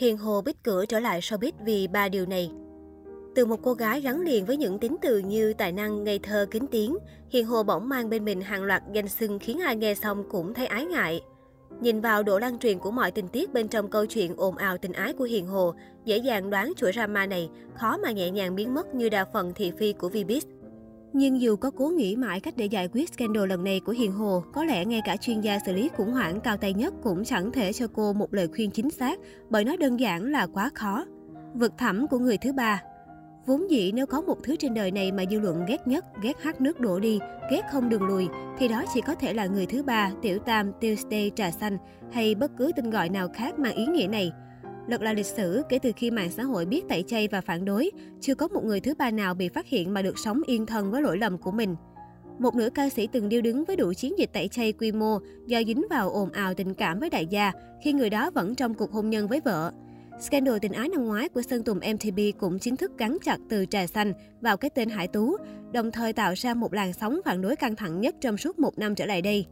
Hiền Hồ bích cửa trở lại showbiz vì ba điều này. Từ một cô gái gắn liền với những tính từ như tài năng, ngây thơ, kính tiếng, Hiền Hồ bỗng mang bên mình hàng loạt danh xưng khiến ai nghe xong cũng thấy ái ngại. Nhìn vào độ lan truyền của mọi tình tiết bên trong câu chuyện ồn ào tình ái của Hiền Hồ, dễ dàng đoán chuỗi drama này khó mà nhẹ nhàng biến mất như đa phần thị phi của Vbiz. Nhưng dù có cố nghĩ mãi cách để giải quyết scandal lần này của Hiền Hồ, có lẽ ngay cả chuyên gia xử lý khủng hoảng cao tay nhất cũng chẳng thể cho cô một lời khuyên chính xác, bởi nó đơn giản là quá khó. Vực thẳm của người thứ ba Vốn dĩ nếu có một thứ trên đời này mà dư luận ghét nhất, ghét hát nước đổ đi, ghét không đường lùi, thì đó chỉ có thể là người thứ ba, tiểu tam, tiêu stay, trà xanh hay bất cứ tên gọi nào khác mang ý nghĩa này. Lật lại lịch sử, kể từ khi mạng xã hội biết tẩy chay và phản đối, chưa có một người thứ ba nào bị phát hiện mà được sống yên thân với lỗi lầm của mình. Một nữ ca sĩ từng điêu đứng với đủ chiến dịch tẩy chay quy mô do dính vào ồn ào tình cảm với đại gia khi người đó vẫn trong cuộc hôn nhân với vợ. Scandal tình ái năm ngoái của Sơn Tùng MTP cũng chính thức gắn chặt từ trà xanh vào cái tên Hải Tú, đồng thời tạo ra một làn sóng phản đối căng thẳng nhất trong suốt một năm trở lại đây.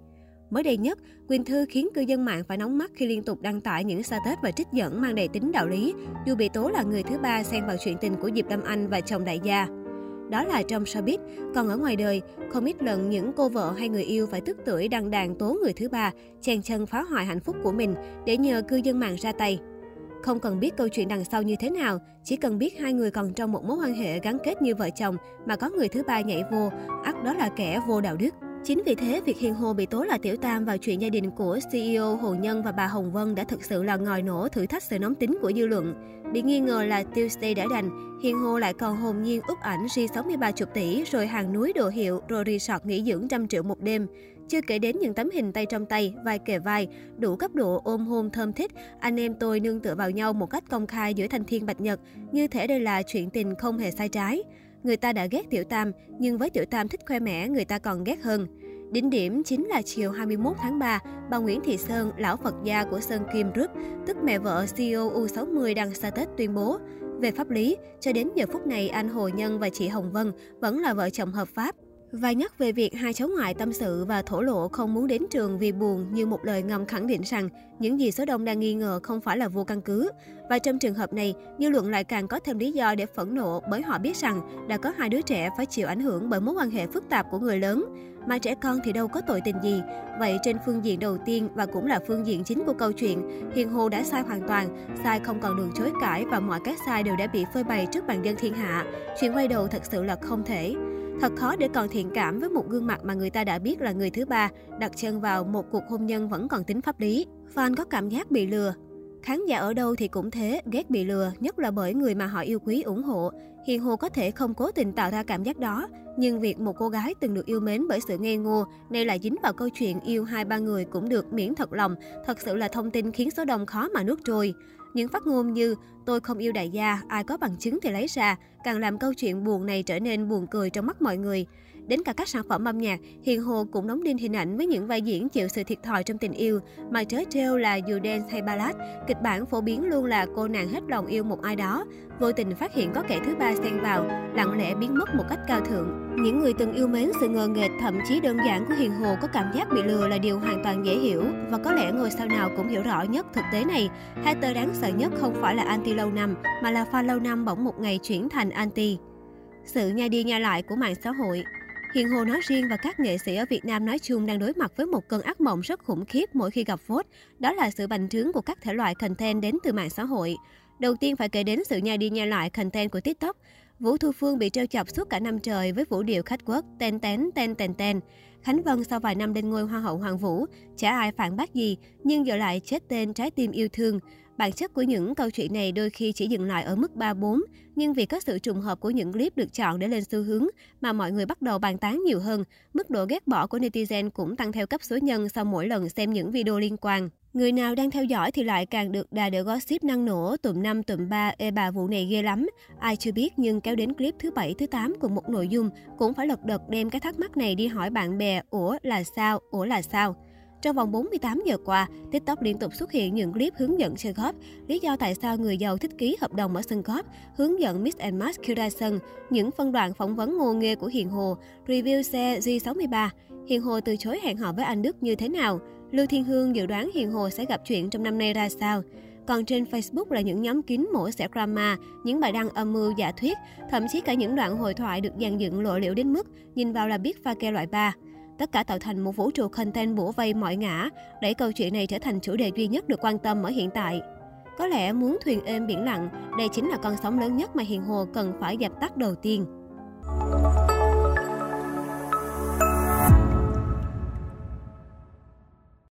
Mới đây nhất, Quỳnh Thư khiến cư dân mạng phải nóng mắt khi liên tục đăng tải những status và trích dẫn mang đầy tính đạo lý, dù bị tố là người thứ ba xen vào chuyện tình của Diệp Lâm Anh và chồng đại gia. Đó là trong showbiz, còn ở ngoài đời, không ít lần những cô vợ hay người yêu phải tức tuổi đăng đàn tố người thứ ba, chèn chân phá hoại hạnh phúc của mình để nhờ cư dân mạng ra tay. Không cần biết câu chuyện đằng sau như thế nào, chỉ cần biết hai người còn trong một mối quan hệ gắn kết như vợ chồng mà có người thứ ba nhảy vô, ắt đó là kẻ vô đạo đức. Chính vì thế, việc Hiền Hồ bị tố là tiểu tam vào chuyện gia đình của CEO Hồ Nhân và bà Hồng Vân đã thực sự là ngòi nổ thử thách sự nóng tính của dư luận. Bị nghi ngờ là Tuesday đã đành, Hiền Hồ lại còn hồn nhiên úp ảnh G63 chục tỷ, rồi hàng núi đồ hiệu, rồi resort nghỉ dưỡng trăm triệu một đêm. Chưa kể đến những tấm hình tay trong tay, vai kề vai, đủ cấp độ ôm hôn thơm thích, anh em tôi nương tựa vào nhau một cách công khai giữa thanh thiên bạch nhật, như thể đây là chuyện tình không hề sai trái. Người ta đã ghét Tiểu Tam, nhưng với Tiểu Tam thích khoe mẽ, người ta còn ghét hơn. Đỉnh điểm chính là chiều 21 tháng 3, bà Nguyễn Thị Sơn, lão Phật gia của Sơn Kim Group, tức mẹ vợ CEO U60 đăng status tuyên bố. Về pháp lý, cho đến giờ phút này anh Hồ Nhân và chị Hồng Vân vẫn là vợ chồng hợp pháp. Và nhắc về việc hai cháu ngoại tâm sự và thổ lộ không muốn đến trường vì buồn như một lời ngầm khẳng định rằng những gì số đông đang nghi ngờ không phải là vô căn cứ. Và trong trường hợp này, dư luận lại càng có thêm lý do để phẫn nộ bởi họ biết rằng đã có hai đứa trẻ phải chịu ảnh hưởng bởi mối quan hệ phức tạp của người lớn. Mà trẻ con thì đâu có tội tình gì. Vậy trên phương diện đầu tiên và cũng là phương diện chính của câu chuyện, Hiền Hồ đã sai hoàn toàn, sai không còn đường chối cãi và mọi cái sai đều đã bị phơi bày trước bàn dân thiên hạ. Chuyện quay đầu thật sự là không thể. Thật khó để còn thiện cảm với một gương mặt mà người ta đã biết là người thứ ba, đặt chân vào một cuộc hôn nhân vẫn còn tính pháp lý. Fan có cảm giác bị lừa. Khán giả ở đâu thì cũng thế, ghét bị lừa, nhất là bởi người mà họ yêu quý ủng hộ. Hiền Hồ có thể không cố tình tạo ra cảm giác đó, nhưng việc một cô gái từng được yêu mến bởi sự ngây ngô, nay lại dính vào câu chuyện yêu hai ba người cũng được miễn thật lòng, thật sự là thông tin khiến số đông khó mà nuốt trôi. Những phát ngôn như tôi không yêu đại gia, ai có bằng chứng thì lấy ra, càng làm câu chuyện buồn này trở nên buồn cười trong mắt mọi người. Đến cả các sản phẩm âm nhạc, Hiền Hồ cũng đóng đinh hình ảnh với những vai diễn chịu sự thiệt thòi trong tình yêu, mà trớ trêu là dù dance hay ballad, kịch bản phổ biến luôn là cô nàng hết lòng yêu một ai đó, vô tình phát hiện có kẻ thứ ba xen vào, lặng lẽ biến mất một cách cao thượng. Những người từng yêu mến sự ngờ nghệch thậm chí đơn giản của Hiền Hồ có cảm giác bị lừa là điều hoàn toàn dễ hiểu và có lẽ ngôi sao nào cũng hiểu rõ nhất thực tế này. Hater đáng sợ nhất không phải là anti lâu năm mà là fan lâu năm bỗng một ngày chuyển thành anti. Sự nhai đi nhai lại của mạng xã hội Hiền Hồ nói riêng và các nghệ sĩ ở Việt Nam nói chung đang đối mặt với một cơn ác mộng rất khủng khiếp mỗi khi gặp vote. Đó là sự bành trướng của các thể loại content đến từ mạng xã hội. Đầu tiên phải kể đến sự nhai đi nhai lại content của TikTok. Vũ Thu Phương bị trêu chọc suốt cả năm trời với vũ điệu khách quốc ten tén ten ten ten. Khánh Vân sau vài năm lên ngôi Hoa hậu Hoàng Vũ, chả ai phản bác gì, nhưng giờ lại chết tên trái tim yêu thương. Bản chất của những câu chuyện này đôi khi chỉ dừng lại ở mức 3-4, nhưng vì có sự trùng hợp của những clip được chọn để lên xu hướng mà mọi người bắt đầu bàn tán nhiều hơn, mức độ ghét bỏ của netizen cũng tăng theo cấp số nhân sau mỗi lần xem những video liên quan. Người nào đang theo dõi thì lại càng được đà đỡ gossip năng nổ, tụm năm tụm ba ê bà vụ này ghê lắm. Ai chưa biết nhưng kéo đến clip thứ bảy thứ 8 cùng một nội dung cũng phải lật đật đem cái thắc mắc này đi hỏi bạn bè, ủa là sao, ủa là sao. Trong vòng 48 giờ qua, TikTok liên tục xuất hiện những clip hướng dẫn chơi golf, lý do tại sao người giàu thích ký hợp đồng ở sân golf, hướng dẫn Miss and Match Kyrason, những phân đoạn phỏng vấn ngô nghê của Hiền Hồ, review xe G63. Hiền Hồ từ chối hẹn hò với anh Đức như thế nào? Lưu Thiên Hương dự đoán Hiền Hồ sẽ gặp chuyện trong năm nay ra sao? Còn trên Facebook là những nhóm kín mổ xẻ drama, những bài đăng âm mưu giả thuyết, thậm chí cả những đoạn hội thoại được dàn dựng lộ liễu đến mức nhìn vào là biết pha ke loại 3. Tất cả tạo thành một vũ trụ content bủa vây mọi ngã, đẩy câu chuyện này trở thành chủ đề duy nhất được quan tâm ở hiện tại. Có lẽ muốn thuyền êm biển lặng, đây chính là con sóng lớn nhất mà Hiền Hồ cần phải dập tắt đầu tiên.